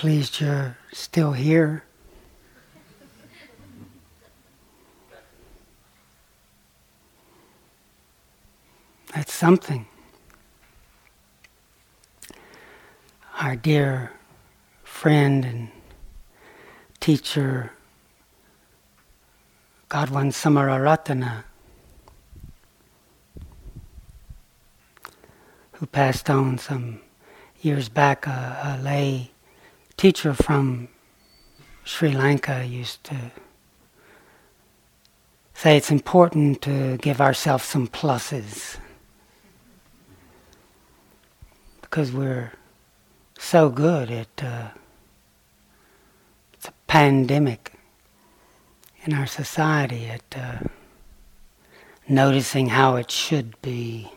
pleased you're still here. That's something. Our dear friend and teacher, Godwin Samararatne, who passed on some years back, uh, a, a lay teacher from Sri Lanka used to say it's important to give ourselves some pluses. Because we're so good at uh, it's a pandemic in our society at uh, noticing how it should be.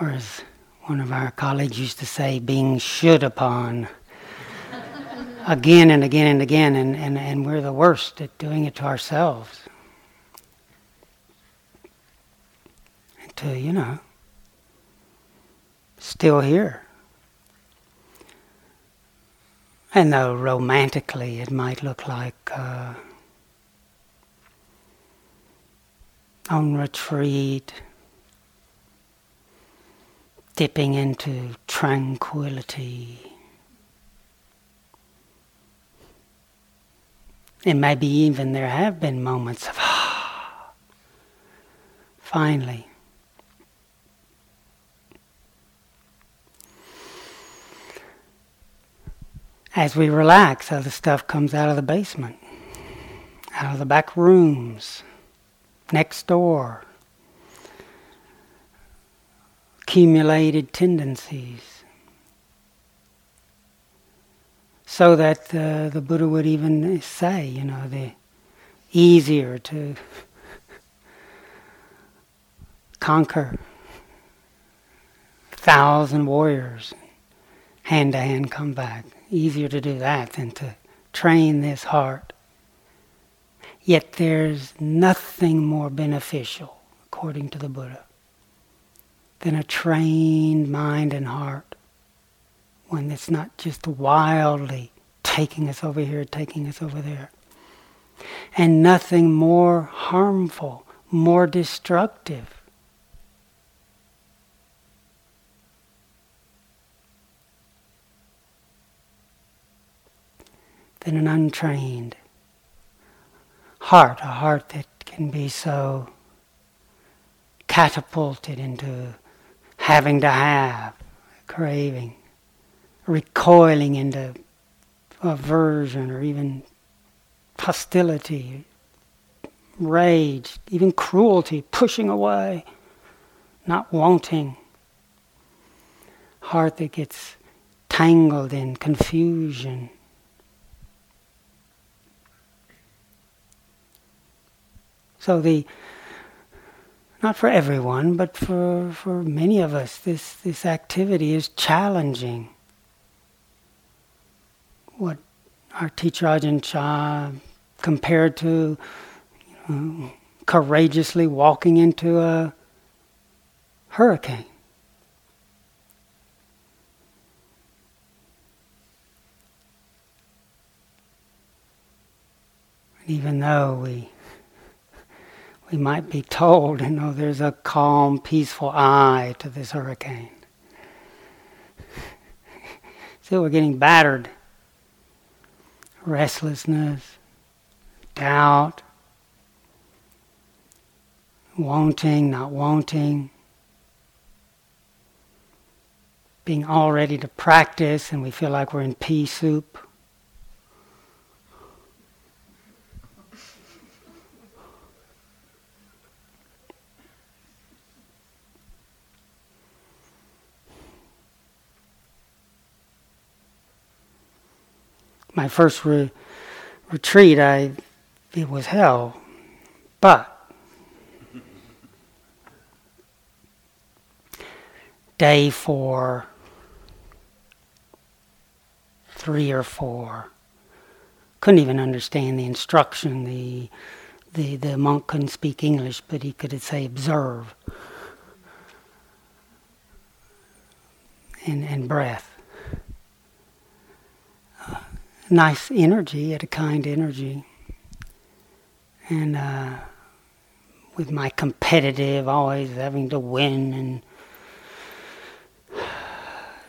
Or as one of our colleagues used to say being should upon again and again and again and, and, and we're the worst at doing it to ourselves And to, you know, still here. And though romantically it might look like uh, on retreat, dipping into tranquility. And maybe even there have been moments of, ah, finally. as we relax, other stuff comes out of the basement, out of the back rooms, next door, accumulated tendencies. So that uh, the Buddha would even say, you know, the easier to conquer thousand warriors, hand to hand combat easier to do that than to train this heart. Yet there's nothing more beneficial, according to the Buddha, than a trained mind and heart. One that's not just wildly taking us over here, taking us over there. And nothing more harmful, more destructive than an untrained heart, a heart that can be so catapulted into having to have, craving, recoiling into aversion or even hostility, rage, even cruelty, pushing away, not wanting. Heart that gets tangled in confusion, So the not for everyone, but for, for many of us, this, this activity is challenging. What our teacher Ajahn Chah compared to you know, courageously walking into a hurricane. even though we we might be told, you know, there's a calm, peaceful eye to this hurricane. Still, we're getting battered. Restlessness, doubt, wanting, not wanting, being all ready to practice, and we feel like we're in pea soup. My first re- retreat, I it was hell, but day four, three or four, couldn't even understand the instruction. The the the monk couldn't speak English, but he could say observe. and, and breath. Nice energy, at a kind energy. And uh, with my competitive, always having to win and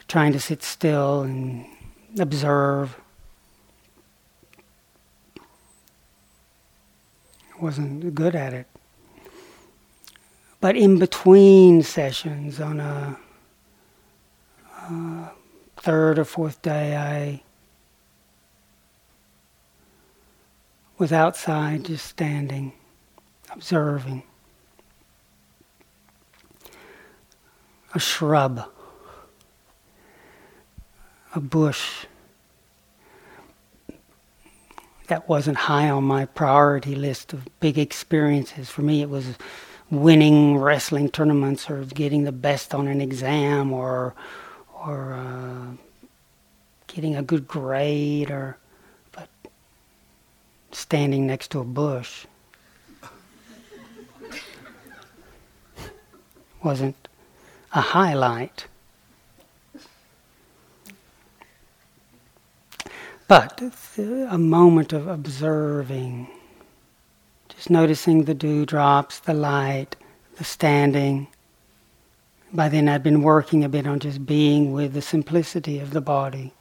trying to sit still and observe. Wasn't good at it. But in between sessions, on a uh, third or fourth day, I was outside just standing, observing. A shrub, a bush that wasn't high on my priority list of big experiences. For me, it was winning wrestling tournaments or getting the best on an exam or or uh, getting a good grade or standing next to a bush wasn't a highlight. But a moment of observing, just noticing the dewdrops, the light, the standing. By then, I'd been working a bit on just being with the simplicity of the body.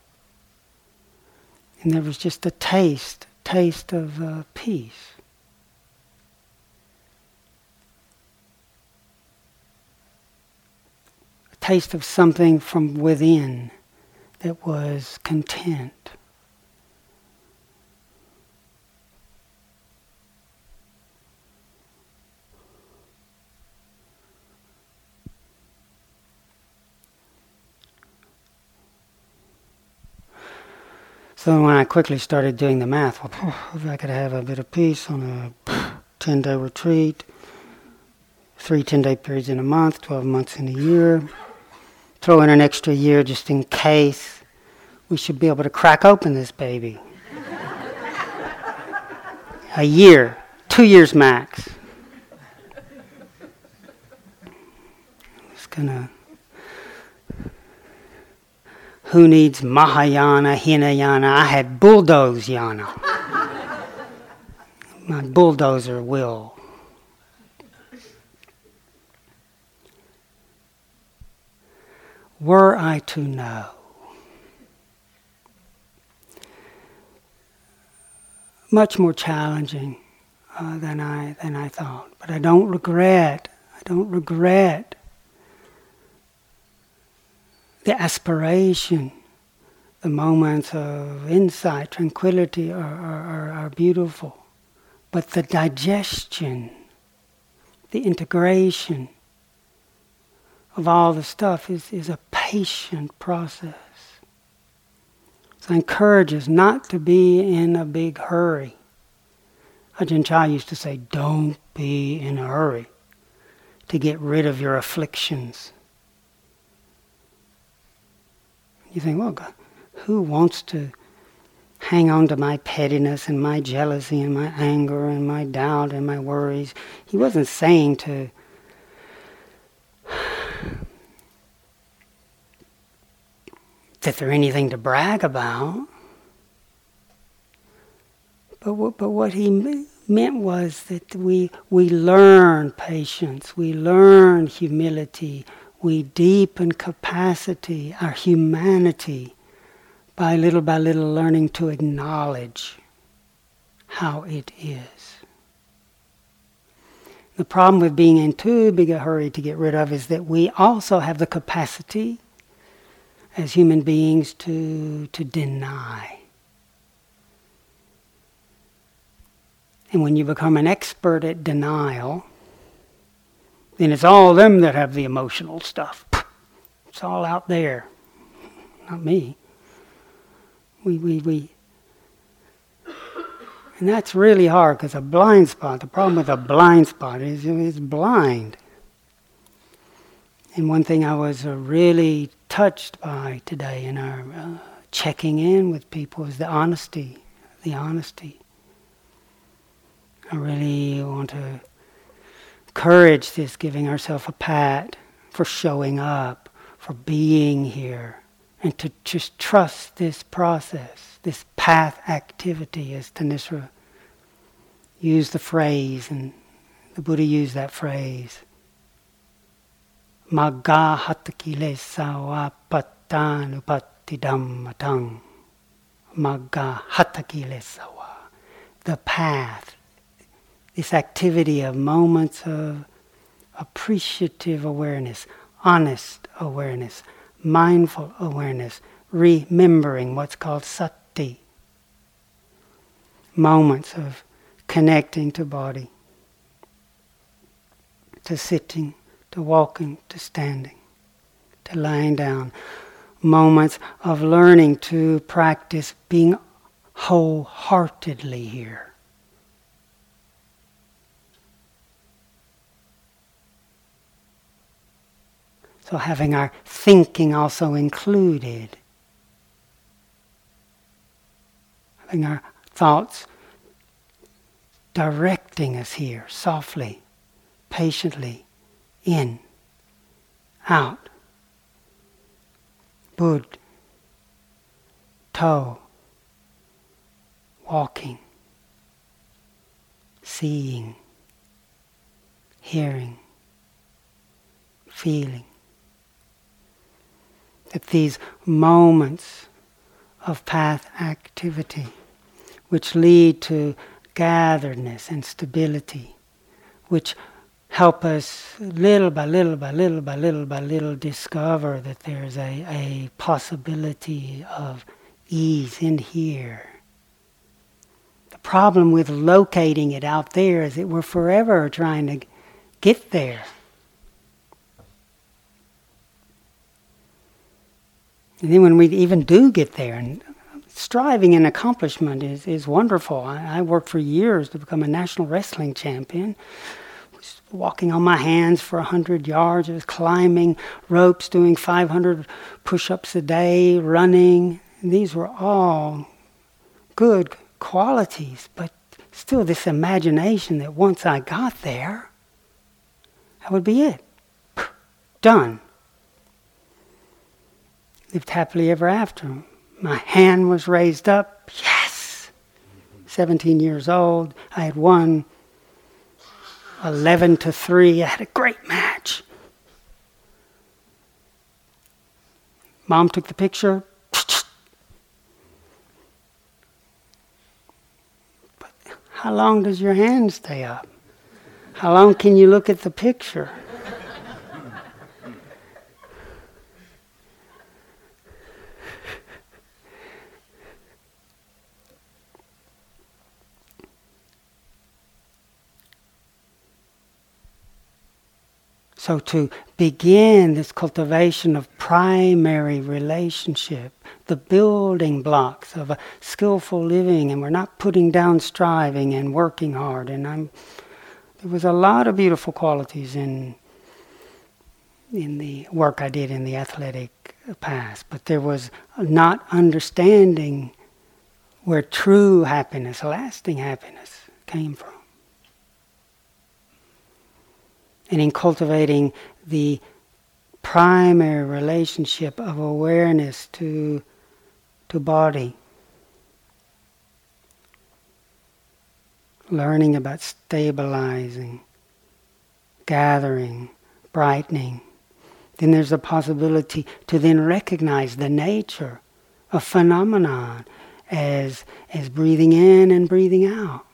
And there was just a taste, taste of uh, peace. A taste of something from within that was content. So when I quickly started doing the math, well, if I could have a bit of peace on a 10 day retreat, three 10 day periods in a month, 12 months in a year, throw in an extra year just in case, we should be able to crack open this baby. a year, two years max. It's gonna who needs Mahayana, Hinayana? I had bulldoze yana. My bulldozer will. Were I to know much more challenging uh, than I than I thought. But I don't regret. I don't regret the aspiration, the moments of insight, tranquility are, are, are, beautiful. But the digestion, the integration of all the stuff is, is a patient process. So I encourage us not to be in a big hurry. Ajahn Chah used to say, don't be in a hurry to get rid of your afflictions. You think, well, God, who wants to hang on to my pettiness and my jealousy and my anger and my doubt and my worries? He wasn't saying to that they're anything to brag about. But what, but what he meant was that we, we learn patience, we learn humility, we deepen capacity, our humanity, by little by little learning to acknowledge how it is. The problem with being in too big a hurry to get rid of is that we also have the capacity as human beings to, to deny. And when you become an expert at denial, then it's all them that have the emotional stuff. It's all out there, not me. We, we, we. And that's really hard because a blind spot, the problem with a blind spot is it's blind. And one thing I was uh, really touched by today in our uh, checking in with people is the honesty. The honesty. I really want to encourage this giving ourselves a pat for showing up, for being here, and to just trust this process, this path activity, as Thanissara used the phrase, and the Buddha used that phrase. Magga hatakilesa pattanupatidammatang. Magga hatakilesawa. The path. This activity of moments of appreciative awareness, honest awareness, mindful awareness, remembering what's called sati. Moments of connecting to body, to sitting, to walking, to standing, to lying down. Moments of learning to practice being wholeheartedly here. So having our thinking also included. Having our thoughts directing us here softly, patiently, in, out. Bud, toe, walking, seeing, hearing, feeling. That these moments of path activity, which lead to gatheredness and stability, which help us little by little by little by little by little discover that there's a, a possibility of ease in here. The problem with locating it out there is that we're forever trying to get there. And then when we even do get there, and striving and accomplishment is, is wonderful. I, I worked for years to become a national wrestling champion. Was walking on my hands for 100 yards, I was climbing ropes, doing 500 push ups a day, running. And these were all good qualities, but still, this imagination that once I got there, that would be it. Done. Lived happily ever after. My hand was raised up. Yes! 17 years old. I had won 11 to 3. I had a great match. Mom took the picture. But how long does your hand stay up? How long can you look at the picture? So, to begin this cultivation of primary relationship, the building blocks of a skillful living, and we're not putting down striving and working hard. And I'm, there was a lot of beautiful qualities in in the work I did in the athletic past, but there was not understanding where true happiness, lasting happiness, came from. And in cultivating the primary relationship of awareness to, to body. Learning about stabilizing, gathering, brightening. Then there's a possibility to then recognize the nature of phenomenon as, as breathing in and breathing out.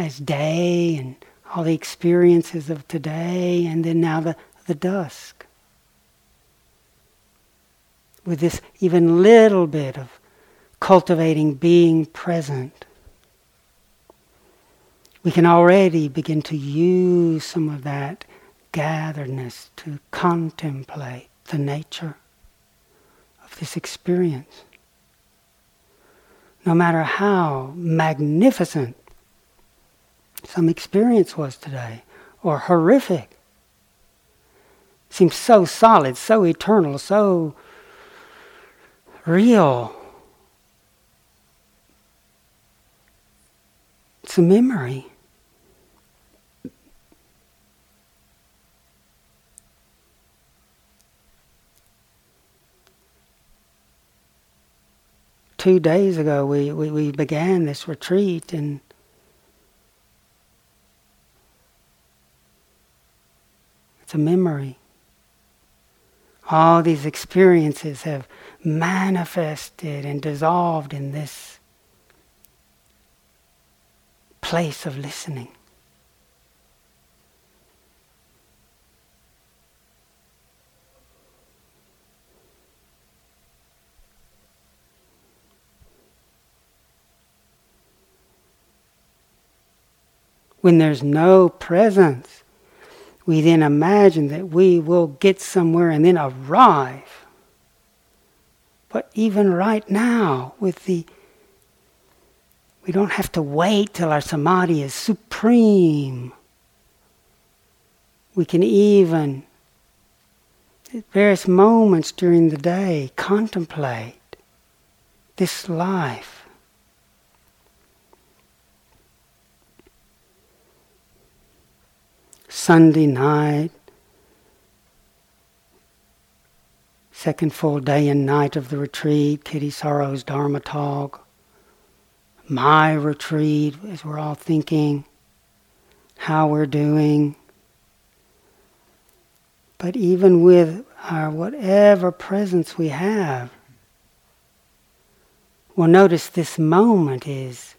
As day and all the experiences of today, and then now the, the dusk. With this even little bit of cultivating being present, we can already begin to use some of that gatheredness to contemplate the nature of this experience. No matter how magnificent some experience was today, or horrific. Seems so solid, so eternal, so real. It's a memory. Two days ago, we, we, we began this retreat, and it's a memory. All these experiences have manifested and dissolved in this place of listening. When there's no presence, we then imagine that we will get somewhere and then arrive. But even right now, with the we don't have to wait till our samadhi is supreme. We can even, at various moments during the day, contemplate this life. Sunday night, second full day and night of the retreat, Kittisaro's Dharma talk, my retreat, as we're all thinking how we're doing. But even with our whatever presence we have, we'll notice this moment is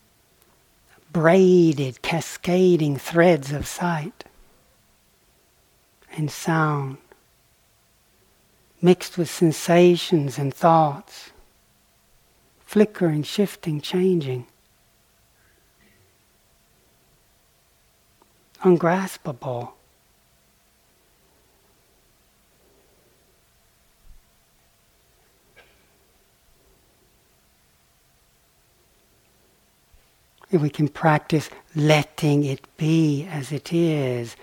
braided, cascading threads of sight and sound, mixed with sensations and thoughts, flickering, shifting, changing. Ungraspable. If we can practice letting it be as it is,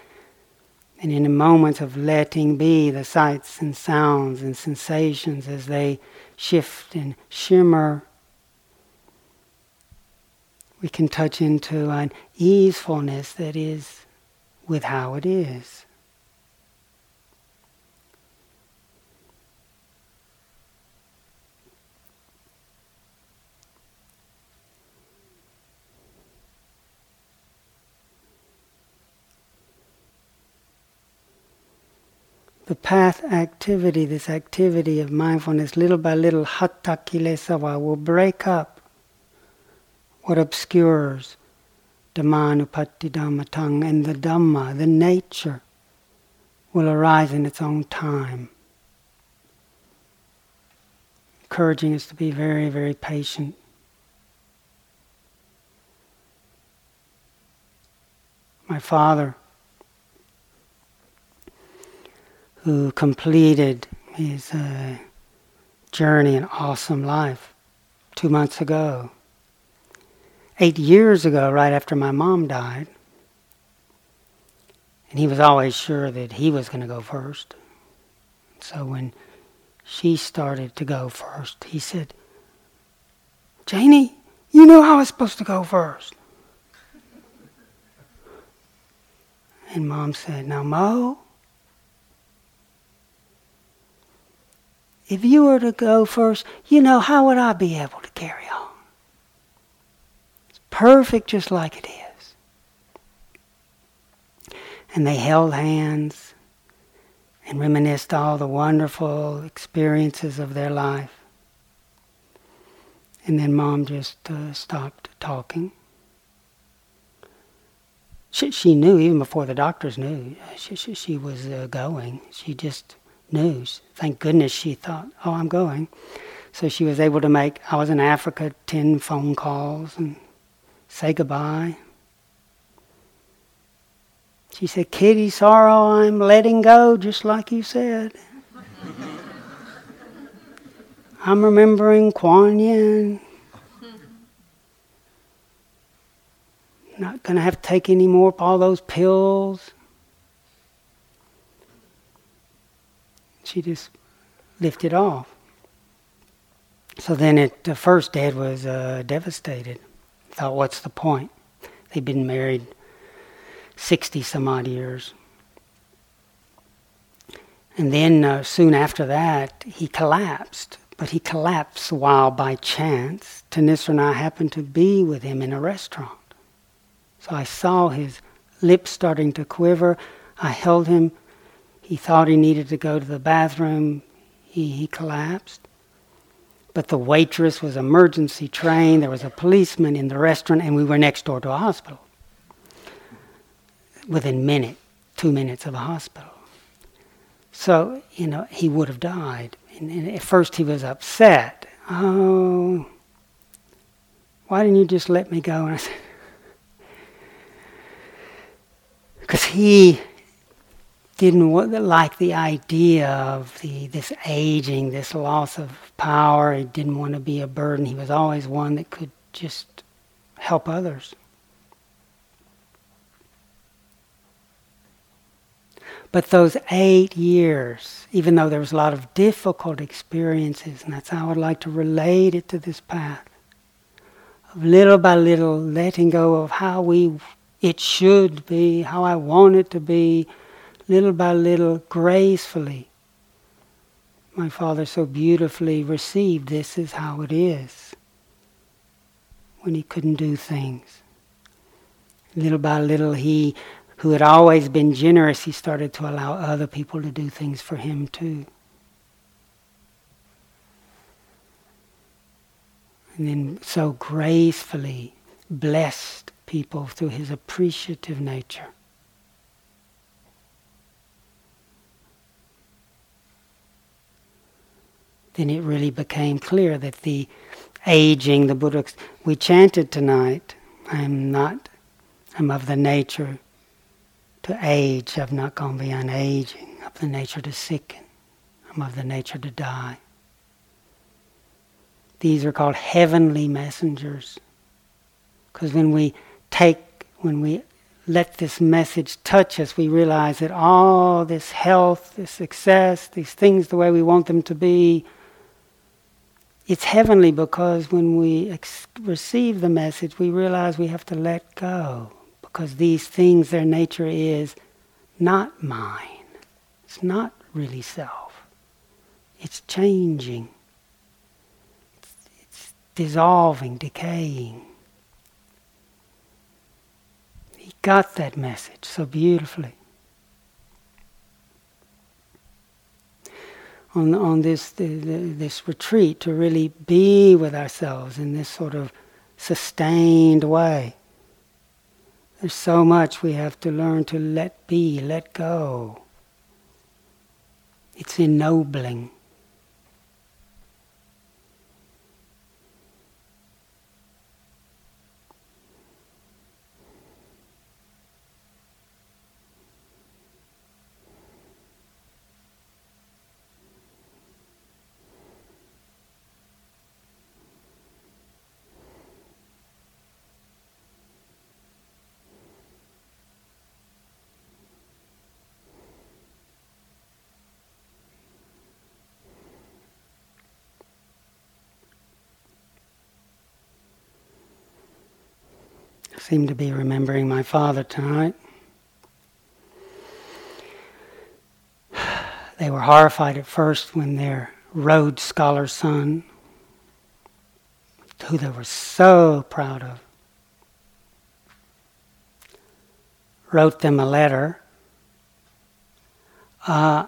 and in a moment of letting be the sights and sounds and sensations as they shift and shimmer, we can touch into an easefulness that is with how it is. The path activity, this activity of mindfulness, little by little, hatha kilesava, will break up what obscures Dhammanupatti Dhammatang, and the Dhamma, the nature, will arise in its own time. Encouraging us to be very, very patient. My father who completed his uh, journey in awesome life two months ago. Eight years ago, right after my mom died, and he was always sure that he was going to go first. So when she started to go first, he said, Janie, you knew I was supposed to go first. And mom said, Now, Mo, if you were to go first, you know, how would I be able to carry on? It's perfect just like it is. And they held hands and reminisced all the wonderful experiences of their life. And then mom just uh, stopped talking. She, she knew even before the doctors knew she, she, she was uh, going. She just news. Thank goodness she thought, oh, I'm going. So she was able to make, I was in Africa, 10 phone calls and say goodbye. She said, Kittisaro, I'm letting go, just like you said. I'm remembering Kuan Yin. Not going to have to take any more of all those pills. She just lifted off. So then at the first dad was uh, devastated. Thought, what's the point? They'd been married 60 some odd years. And then uh, soon after that, he collapsed But he collapsed while by chance Thanissara and I happened to be with him in a restaurant. So I saw his lips starting to quiver. I held him. He thought he needed to go to the bathroom. He, he collapsed. But the waitress was emergency trained. There was a policeman in the restaurant, and we were next door to a hospital. Within minute, two minutes of a hospital. So, you know, he would have died. And, and at first he was upset. Oh, why didn't you just let me go? And I said, because he didn't like the idea of the this aging, this loss of power. He didn't want to be a burden. He was always one that could just help others. But those eight years, even though there was a lot of difficult experiences, and that's how I would like to relate it to this path, of little by little letting go of how we it should be, how I want it to be, little by little, gracefully. My father so beautifully received this is how it is when he couldn't do things. Little by little, he who had always been generous, he started to allow other people to do things for him too. And then so gracefully blessed people through his appreciative nature. Then it really became clear that the aging, the Buddha, we chanted tonight, I am not, I'm of the nature to age. I've not gone beyond aging. Of the nature to sicken. I'm of the nature to die. These are called heavenly messengers. Because when we take, when we let this message touch us, we realize that all this health, this success, these things the way we want them to be, it's heavenly because when we ex- receive the message, we realize we have to let go because these things, their nature is not mine. It's not really self. It's changing. It's, it's dissolving, decaying. He got that message so beautifully. On, on this, the, the, this retreat to really be with ourselves in this sort of sustained way. There's so much we have to learn to let be, let go. It's ennobling. Seem to be remembering my father tonight. They were horrified at first when their Rhodes Scholar son, who they were so proud of, wrote them a letter. Uh,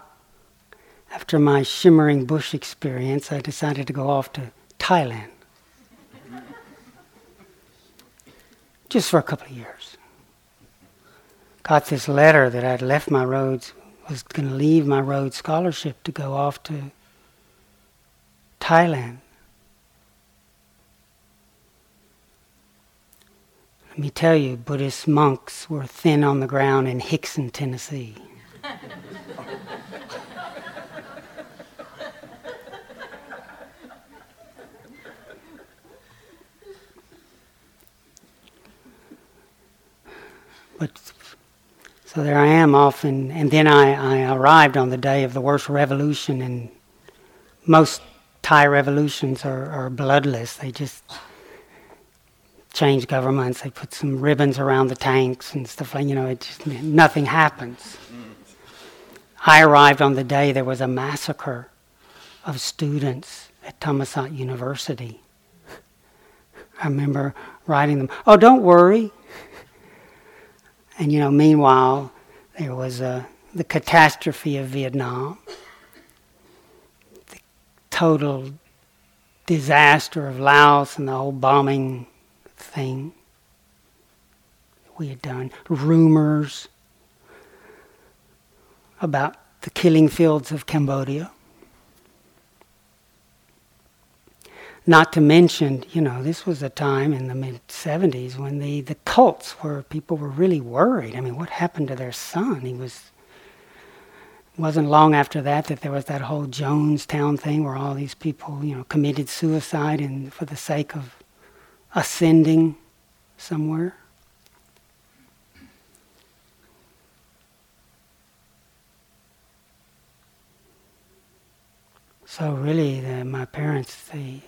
after my shimmering bush experience, I decided to go off to Thailand. Just for a couple of years. Got this letter that I'd left my Rhodes, was going to leave my Rhodes scholarship to go off to Thailand. Let me tell you, Buddhist monks were thin on the ground in Hixson, Tennessee. But so there I am off, and, and then I, I arrived on the day of the worst revolution, and most Thai revolutions are, are bloodless. They just change governments. They put some ribbons around the tanks and stuff like you know. It just nothing happens. I arrived on the day there was a massacre of students at Thammasat University. I remember writing them, oh, don't worry. And, you know, meanwhile, there was uh, the catastrophe of Vietnam, the total disaster of Laos and the whole bombing thing we had done, rumors about the killing fields of Cambodia. Not to mention, you know, this was a time in the mid 70s when the, the cults where people were really worried. I mean, what happened to their son? He was. wasn't long after that that there was that whole Jonestown thing where all these people, you know, committed suicide and for the sake of ascending somewhere. So really, the, my parents they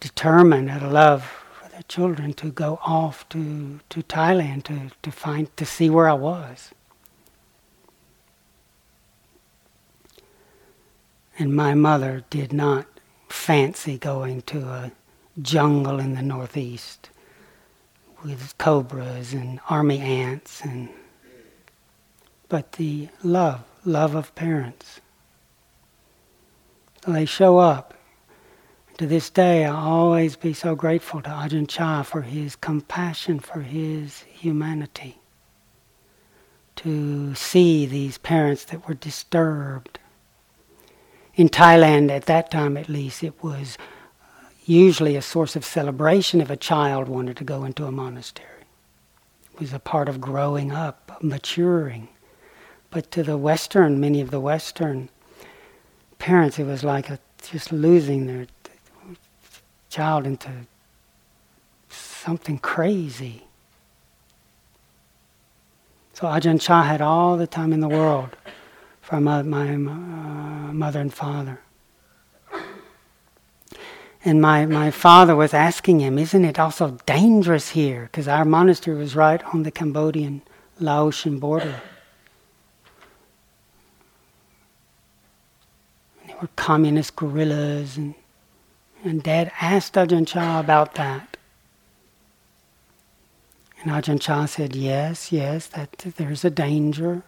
determined out of love for their children to go off to, to Thailand to, to find to see where I was. And my mother did not fancy going to a jungle in the northeast with cobras and army ants and but the love, love of parents they show up. To this day, I always be so grateful to Ajahn Chah for his compassion, for his humanity. To see these parents that were disturbed. In Thailand, at that time at least, it was usually a source of celebration if a child wanted to go into a monastery. It was a part of growing up, maturing. But to the Western, many of the Western parents, it was like a, just losing their child into something crazy. So Ajahn Chah had all the time in the world from my, my uh, mother and father. And my, my father was asking him, Isn't it also dangerous here? Because our monastery was right on the Cambodian Laotian border. There were communist guerrillas, and, and Dad asked Ajahn Chah about that. And Ajahn Chah said, yes, yes, that there's a danger.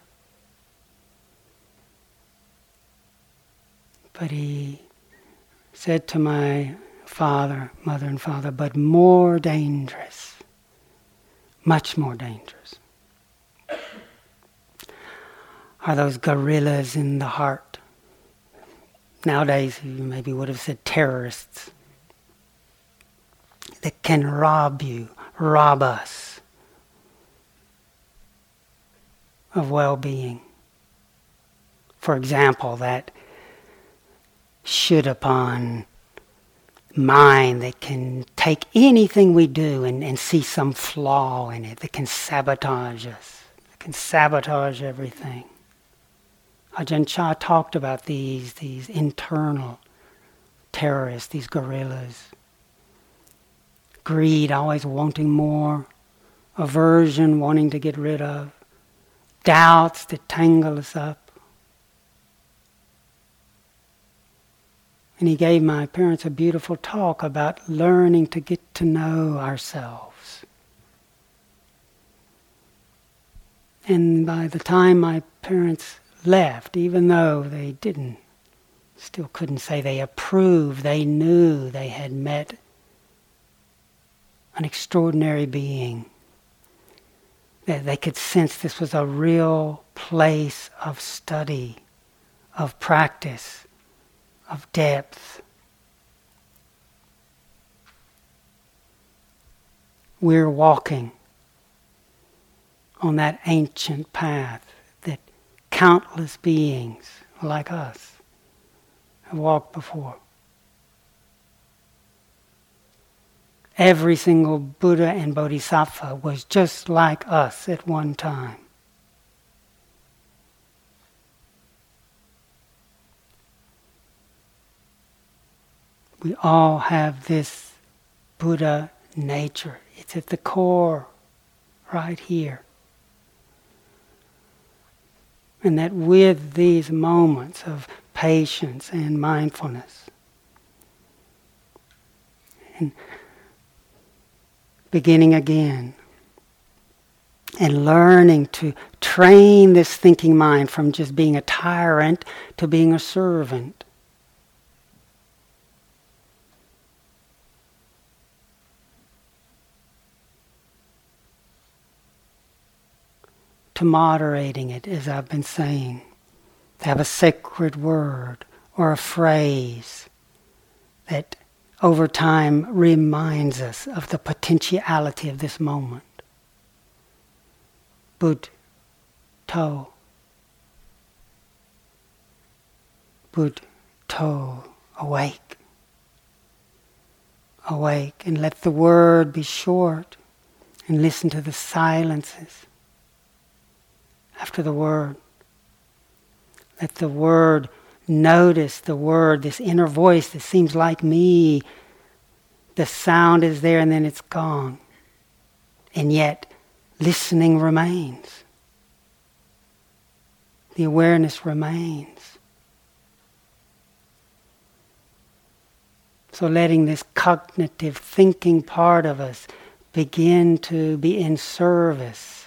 But he said to my father, mother and father, but more dangerous, much more dangerous, are those guerrillas in the heart Nowadays, you maybe would have said terrorists that can rob you, rob us of well being. For example, that should upon mind that can take anything we do and, and see some flaw in it, that can sabotage us, that can sabotage everything. Ajahn Chah talked about these, these internal terrorists, these guerrillas. Greed, always wanting more. Aversion, wanting to get rid of. Doubts that tangle us up. And he gave my parents a beautiful talk about learning to get to know ourselves. And by the time my parents left, even though they didn't, still couldn't say they approved, they knew they had met an extraordinary being. That they could sense this was a real place of study, of practice, of depth. We're walking on that ancient path countless beings like us have walked before. Every single Buddha and Bodhisattva was just like us at one time. We all have this Buddha nature. It's at the core, right here. And that with these moments of patience and mindfulness, and beginning again, and learning to train this thinking mind from just being a tyrant to being a servant, To moderating it, as I've been saying. To have a sacred word or a phrase that over time reminds us of the potentiality of this moment. Bud, to. Bud, to, awake. Awake and let the word be short and listen to the silences after the word. Let the word notice the word, this inner voice that seems like me. The sound is there and then it's gone. And yet, listening remains. The awareness remains. So, letting this cognitive thinking part of us begin to be in service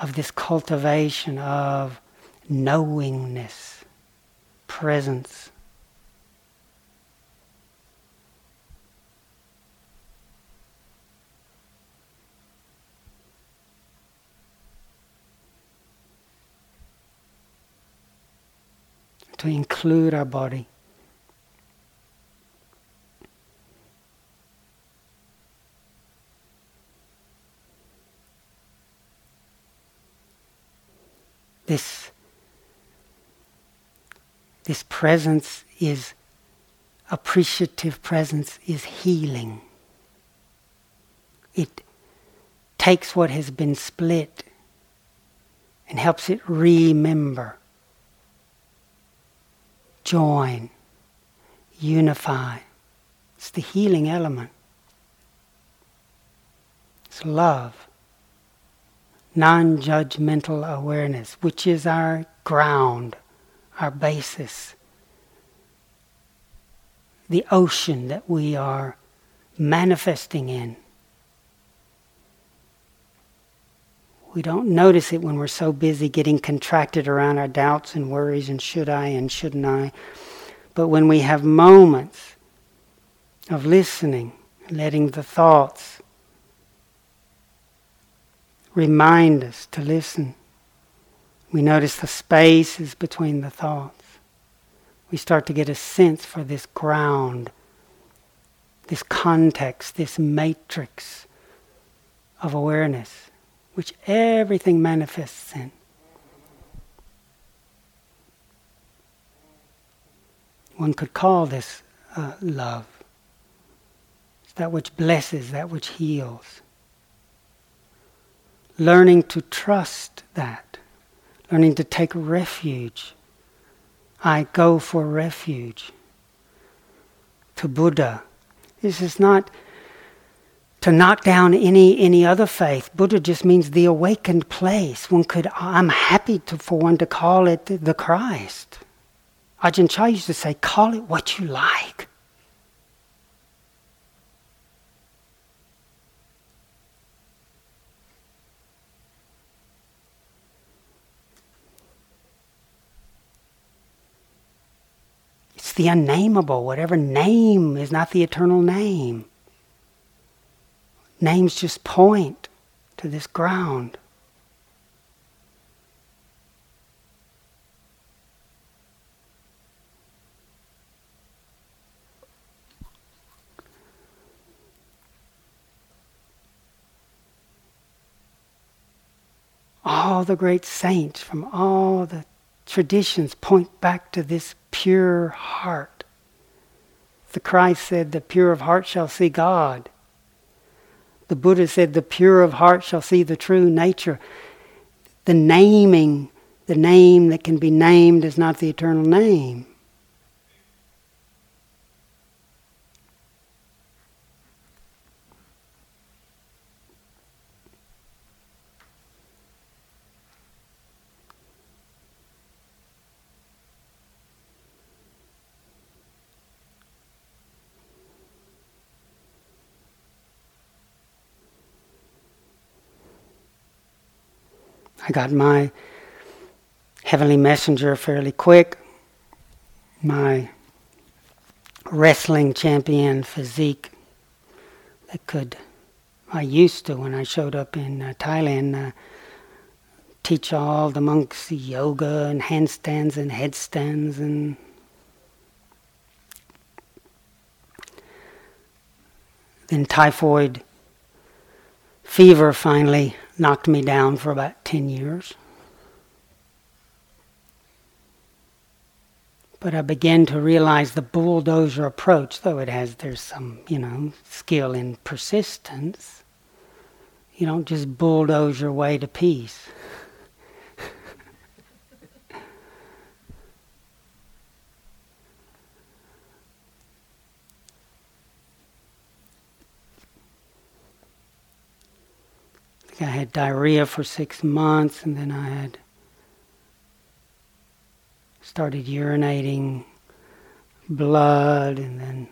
of this cultivation of knowingness presence. To include our body. This this presence is appreciative presence is healing. It takes what has been split and helps it remember, join, unify. It's the healing element. It's love, non judgmental awareness, which is our ground our basis, the ocean that we are manifesting in. We don't notice it when we're so busy getting contracted around our doubts and worries and should I and shouldn't I. But when we have moments of listening, letting the thoughts remind us to listen we notice the spaces between the thoughts. We start to get a sense for this ground, this context, this matrix of awareness, which everything manifests in. One could call this uh, love. It's that which blesses, that which heals. Learning to trust that learning to take refuge. I go for refuge to Buddha. This is not to knock down any any other faith. Buddha just means the awakened place. One could I'm happy to, for one to call it the Christ. Ajahn Chah used to say, call it what you like. The unnameable. Whatever name is not the eternal name. Names just point to this ground. all the great saints from all the traditions point back to this pure heart. The Christ said, The pure of heart shall see God. The Buddha said, The pure of heart shall see the true nature. The naming, the name that can be named is not the eternal name. I got my heavenly messenger fairly quick. My wrestling champion physique that could, I used to when I showed up in uh, Thailand, uh, teach all the monks yoga and handstands and headstands and then typhoid fever finally knocked me down for about 10 years. But I began to realize the bulldozer approach, though it has, there's some, you know, skill in persistence. You don't just bulldoze your way to peace. I had diarrhea for six months, and then I had started urinating blood, and then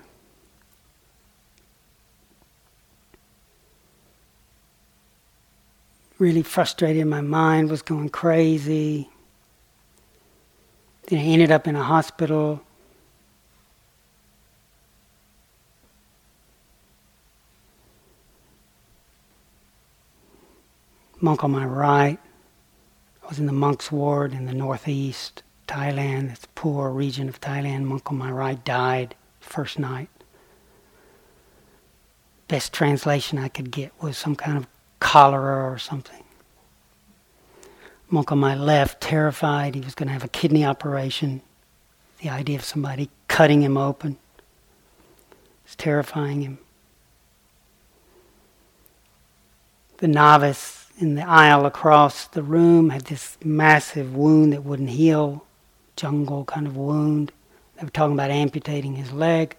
really frustrated. My mind was going crazy. Then I ended up in a hospital monk on my right. I was in the monk's ward in the northeast, Thailand. It's a poor region of Thailand. Monk on my right died first night. Best translation I could get was some kind of cholera or something. Monk on my left, terrified, he was going to have a kidney operation. The idea of somebody cutting him open was terrifying him. The novice in the aisle across the room had this massive wound that wouldn't heal, jungle kind of wound. They were talking about amputating his leg.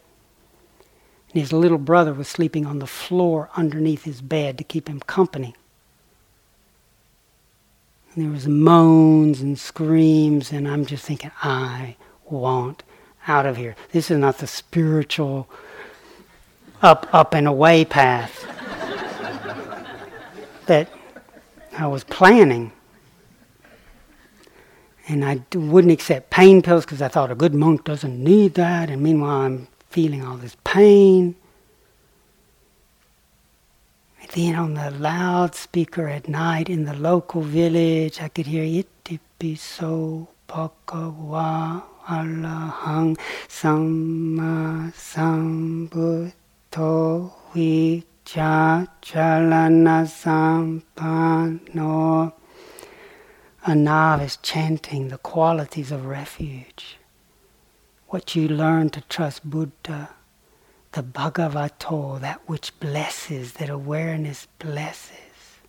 And his little brother was sleeping on the floor underneath his bed to keep him company. And there was moans and screams, and I'm just thinking, I want out of here. This is not the spiritual up, up and away path that I was planning. And I wouldn't accept pain pills because I thought a good monk doesn't need that. And meanwhile, I'm feeling all this pain. And then on the loudspeaker at night in the local village, I could hear Itipiso Bhagava Arahang Samma Sambuddho Vi cha chalana sampano. A novice chanting the qualities of refuge. What you learn to trust Buddha, the Bhagavato, that which blesses, that awareness blesses.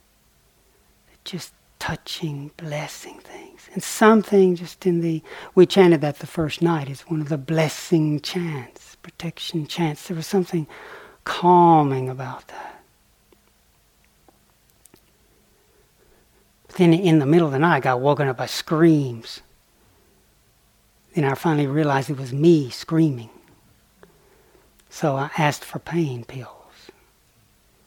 Just touching, blessing things. And something just in the, we chanted that the first night, it's one of the blessing chants, protection chants. There was something calming about that. But then in the middle of the night, I got woken up by screams. Then I finally realized it was me screaming. So I asked for pain pills.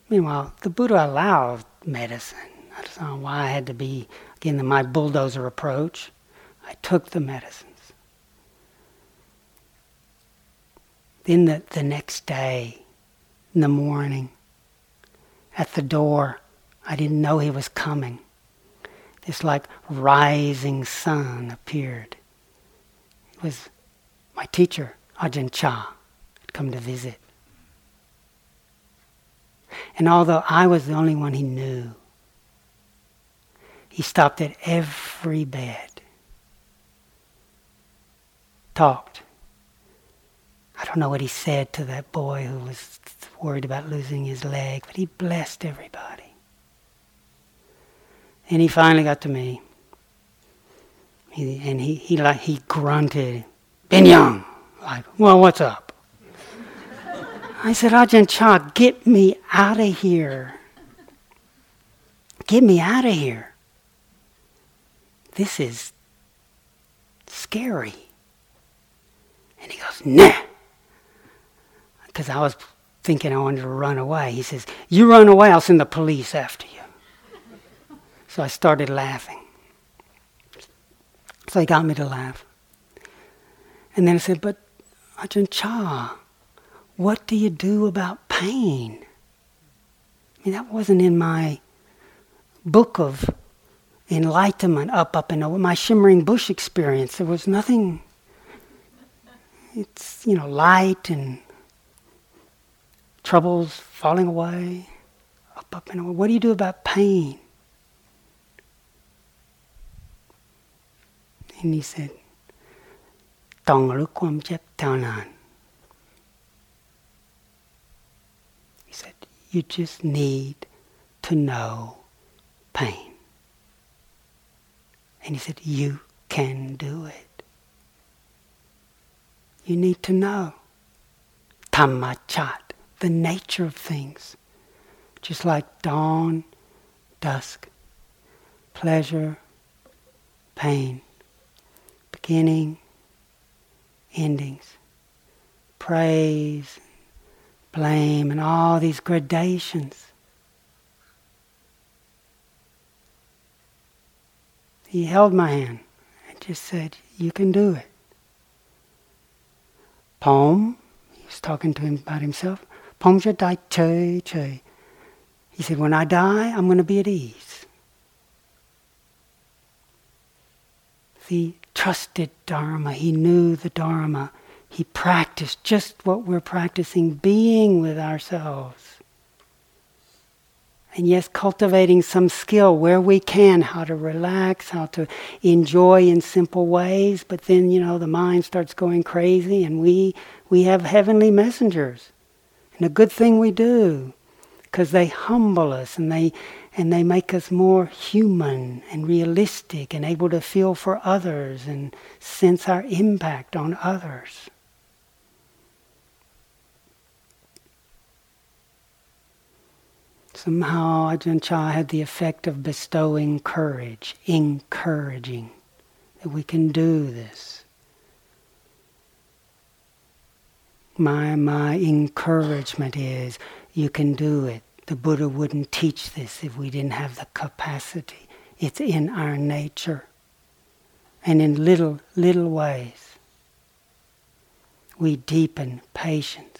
Meanwhile, the Buddha allowed medicine. I don't know why I had to be, again, my bulldozer approach. I took the medicines. Then the, the next day, in the morning at the door. I didn't know he was coming. This like rising sun appeared. It was my teacher, Ajahn Chah, had come to visit. And although I was the only one he knew, he stopped at every bed, talked. I don't know what he said to that boy who was worried about losing his leg, but he blessed everybody. And he finally got to me. He, and he, he, like, he grunted, Binyang! Like, well, what's up? I said, Ajahn Chah, get me out of here. Get me out of here. This is scary. And he goes, nah. Because I was thinking I wanted to run away. He says, You run away, I'll send the police after you. So I started laughing. So he got me to laugh. And then I said, But Ajahn Chah, what do you do about pain? I mean, that wasn't in my book of enlightenment up, up, and over. My shimmering bush experience, there was nothing. It's, you know, light and troubles falling away, up, up, and away. What do you do about pain? And he said, Don't look He said, You just need to know pain. And he said, You can do it. You need to know. Tamachat the nature of things. Just like dawn, dusk, pleasure, pain, beginning, endings, praise, blame, and all these gradations. He held my hand and just said, You can do it. Poem, he was talking to him about himself. Poem die che che. He said, When I die, I'm going to be at ease. The trusted Dharma. He knew the Dharma. He practiced just what we're practicing, being with ourselves. And yes, cultivating some skill where we can, how to relax, how to enjoy in simple ways, but then, you know, the mind starts going crazy and we, we have heavenly messengers. And a good thing we do, because they humble us and they and they make us more human and realistic and able to feel for others and sense our impact on others. Somehow Ajahn Chah had the effect of bestowing courage, encouraging that we can do this. My, my encouragement is you can do it. The Buddha wouldn't teach this if we didn't have the capacity. It's in our nature. And in little, little ways, we deepen patience.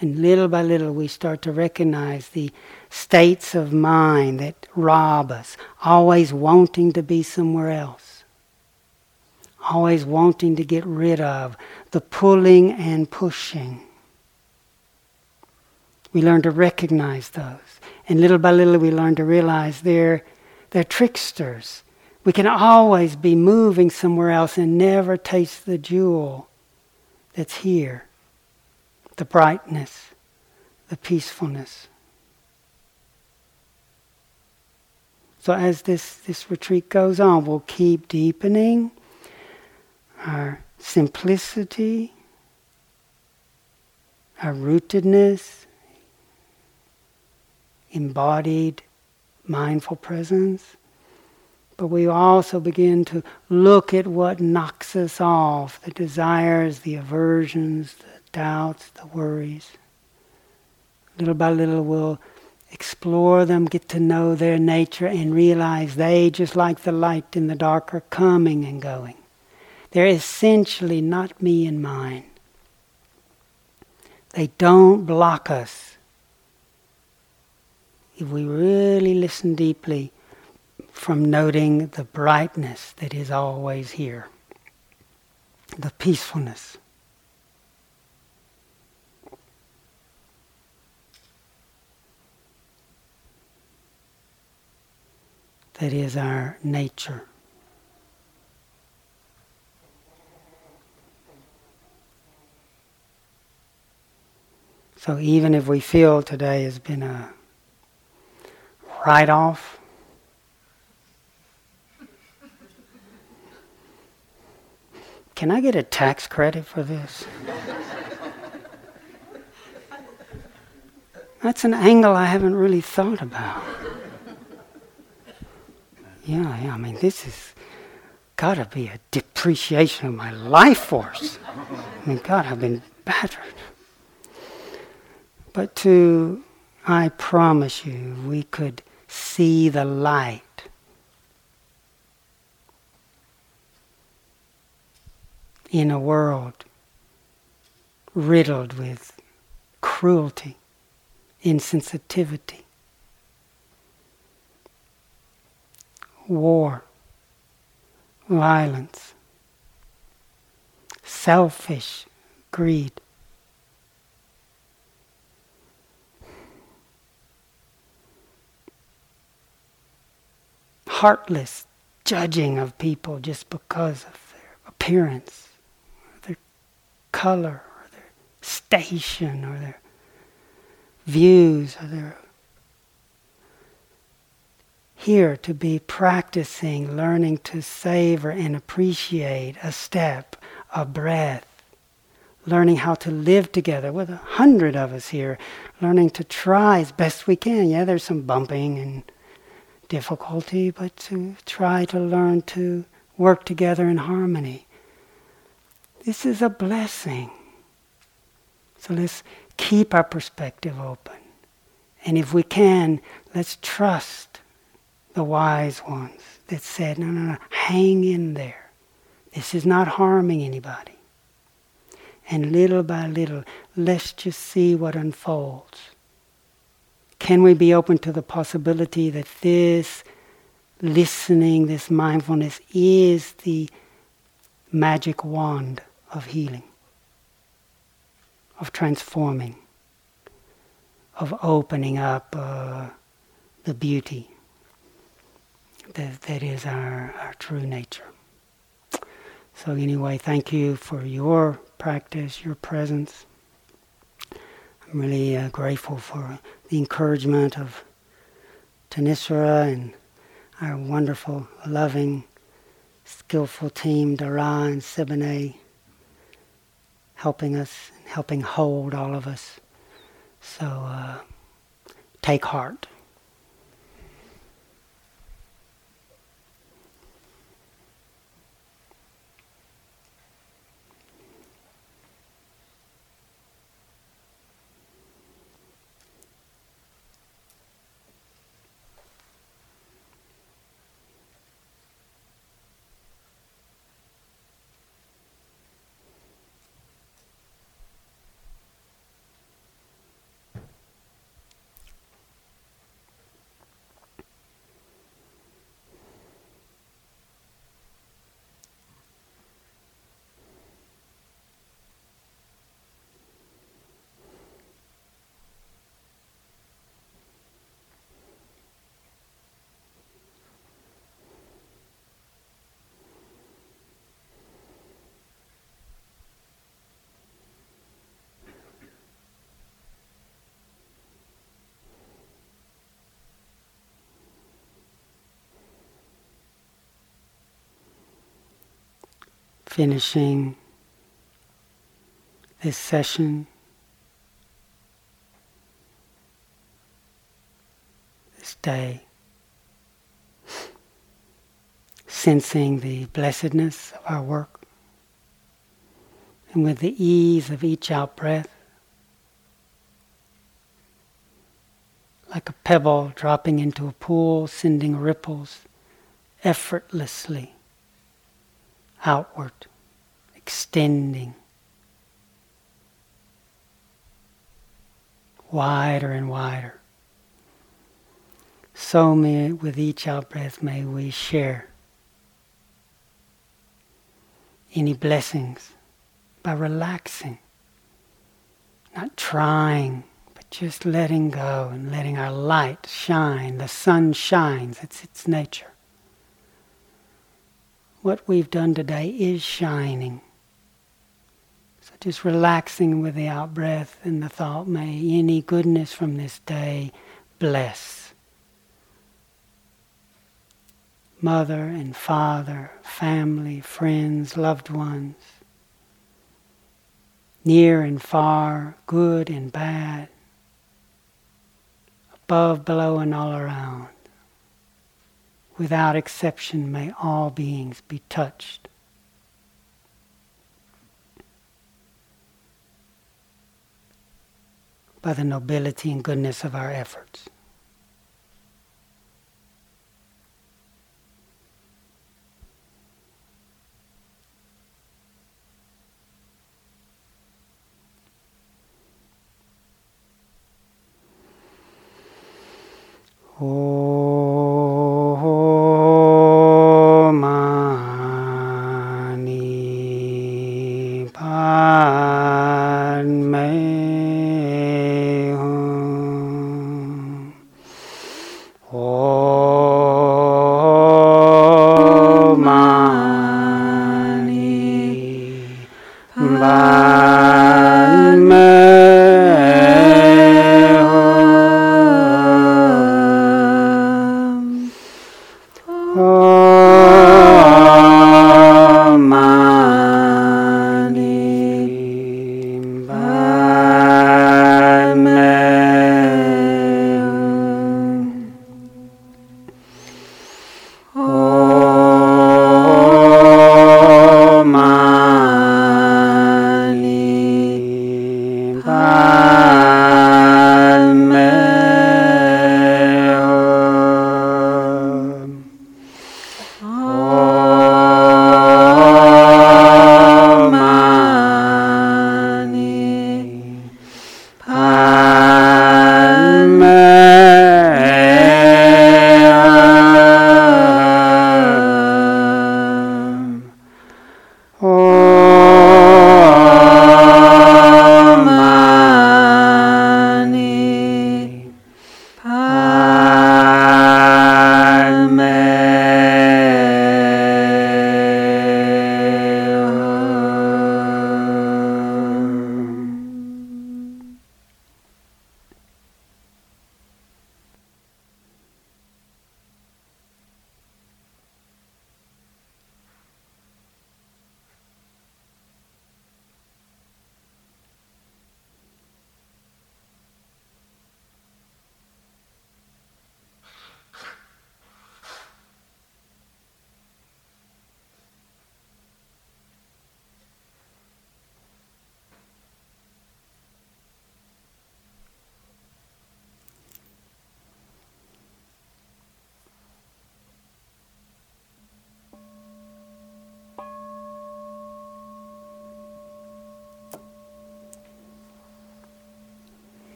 And little by little, we start to recognize the states of mind that rob us, always wanting to be somewhere else, always wanting to get rid of the pulling and pushing we learn to recognize those. And little by little, we learn to realize they're, they're tricksters. We can always be moving somewhere else and never taste the jewel that's here the brightness, the peacefulness. So, as this, this retreat goes on, we'll keep deepening our simplicity, our rootedness, embodied mindful presence. But we also begin to look at what knocks us off the desires, the aversions, the doubts, the worries. Little by little, we'll explore them, get to know their nature, and realize they, just like the light in the dark, are coming and going. They're essentially not me and mine. They don't block us if we really listen deeply from noting the brightness that is always here, the peacefulness. That is our nature. So even if we feel today has been a write off. Can I get a tax credit for this? That's an angle I haven't really thought about. Yeah, yeah, I mean, this has got to be a depreciation of my life force. I mean, God, I've been battered. But to, I promise you, we could see the light. In a world riddled with cruelty, insensitivity, war, violence, selfish greed. Heartless judging of people just because of their appearance, their color, or their station, or their views, or their here to be practicing, learning to savor and appreciate a step, a breath, learning how to live together with a hundred of us here, learning to try as best we can. Yeah, there's some bumping and difficulty, but to try to learn to work together in harmony. This is a blessing. So let's keep our perspective open. And if we can, let's trust the wise ones that said, no, no, no, hang in there. This is not harming anybody. And little by little, let's just see what unfolds. Can we be open to the possibility that this listening, this mindfulness is the magic wand of healing, of transforming, of opening up uh, the beauty that, that is our, our true nature. So, anyway, thank you for your practice, your presence. I'm really uh, grateful for the encouragement of Thanissara and our wonderful, loving, skillful team, Dara and Siboney, helping us, and helping hold all of us. So uh, take heart. Finishing this session, this day, sensing the blessedness of our work, and with the ease of each out breath, like a pebble dropping into a pool, sending ripples effortlessly outward, extending wider and wider. So may, with each out breath, may we share any blessings by relaxing, not trying, but just letting go and letting our light shine. The sun shines, it's its nature what we've done today is shining. So just relaxing with the out breath and the thought, may any goodness from this day bless. Mother and father, family, friends, loved ones, near and far, good and bad, above, below, and all around without exception, may all beings be touched. By the nobility and goodness of our efforts. Oh.